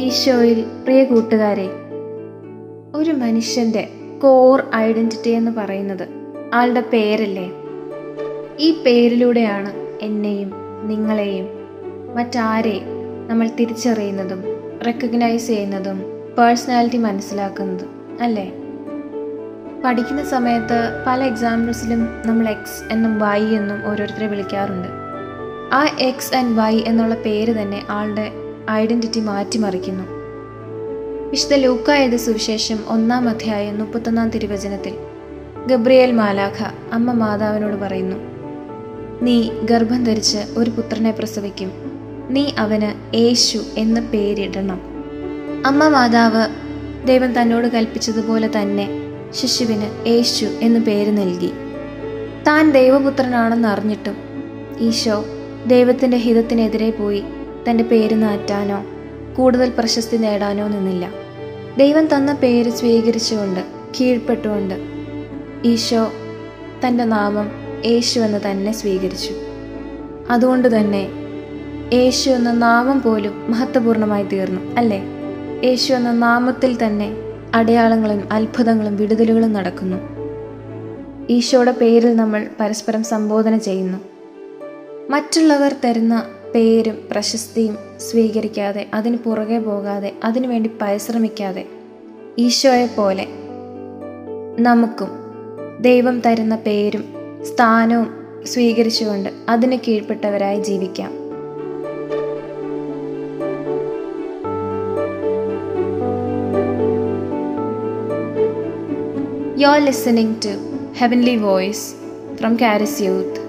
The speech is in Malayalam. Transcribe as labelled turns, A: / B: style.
A: ഈശോയിൽ പ്രിയ കൂട്ടുകാരെ ഒരു മനുഷ്യന്റെ കോർ ഐഡന്റിറ്റി എന്ന് പറയുന്നത് ആളുടെ പേരല്ലേ? ഈ പേരിലൂടെയാണ് എന്നെയും നിങ്ങളെയും മറ്റാരെ നമ്മൾ തിരിച്ചറിയുന്നതും റെക്കഗ്നൈസ് ചെയ്യുന്നതും പേഴ്സണാലിറ്റി മനസ്സിലാക്കുന്നതും അല്ലേ? പഠിക്കുന്ന സമയത്ത് പല എക്സാമ്പിൾസിലും നമ്മൾ എക്സ് എന്നും വൈ എന്നും ഓരോരുത്തരെ വിളിക്കാറുണ്ട്. ആ എക്സ് ആൻഡ് വൈ എന്നുള്ള പേര് തന്നെ ആളുടെ ഐഡന്റിറ്റി മാറ്റിമറിക്കുന്നു. വിശുദ്ധ ലൂക്ക എഴുതിയ സുവിശേഷം ഒന്നാം അധ്യായം മുപ്പത്തൊന്നാം തിരുവചനത്തിൽ ഗബ്രിയേൽ മാലാഖ അമ്മ മാതാവിനോട് പറയുന്നു നീ ഗർഭം ധരിച്ച് ഒരു പുത്രനെ പ്രസവിക്കും. നീ അവന് യേശു എന്ന് പേരിടണം. അമ്മ മാതാവ് ദൈവം തന്നോട് കൽപ്പിച്ചതുപോലെ തന്നെ ശിശുവിന് യേശു എന്ന് പേര് നൽകി. താൻ ദൈവപുത്രനാണെന്ന് അറിഞ്ഞിട്ടും ഈശോ ദൈവത്തിന്റെ ഹിതത്തിനെതിരെ പോയി തന്റെ പേര് നാറ്റാനോ കൂടുതൽ പ്രശസ്തി നേടാനോ നിന്നില്ല. ദൈവം തന്ന പേര് സ്വീകരിച്ചുകൊണ്ട് കീഴ്പ്പെട്ടുകൊണ്ട് ഈശോ തന്റെ നാമം യേശു എന്ന് തന്നെ സ്വീകരിച്ചു. അതുകൊണ്ട് തന്നെ യേശു എന്ന നാമം പോലും മഹത്വപൂർണമായി തീർന്നു അല്ലേ? യേശു എന്ന നാമത്തിൽ തന്നെ അടയാളങ്ങളും അത്ഭുതങ്ങളും വിടുതലുകളും നടക്കുന്നു. ഈശോയുടെ പേരിൽ നമ്മൾ പരസ്പരം സംബോധന ചെയ്യുന്നു. മറ്റുള്ളവർ തരുന്ന പേരും പ്രശസ്തിയും സ്വീകരിക്കാതെ അതിന് പുറകെ പോകാതെ അതിനുവേണ്ടി പരിശ്രമിക്കാതെ ഈശോയെ പോലെ നമുക്കും ദൈവം തരുന്ന പേരും സ്ഥാനവും സ്വീകരിച്ചുകൊണ്ട് അതിന് കീഴ്പ്പെട്ടവരായി ജീവിക്കാം you are listening to heavenly voice from Charis Youth.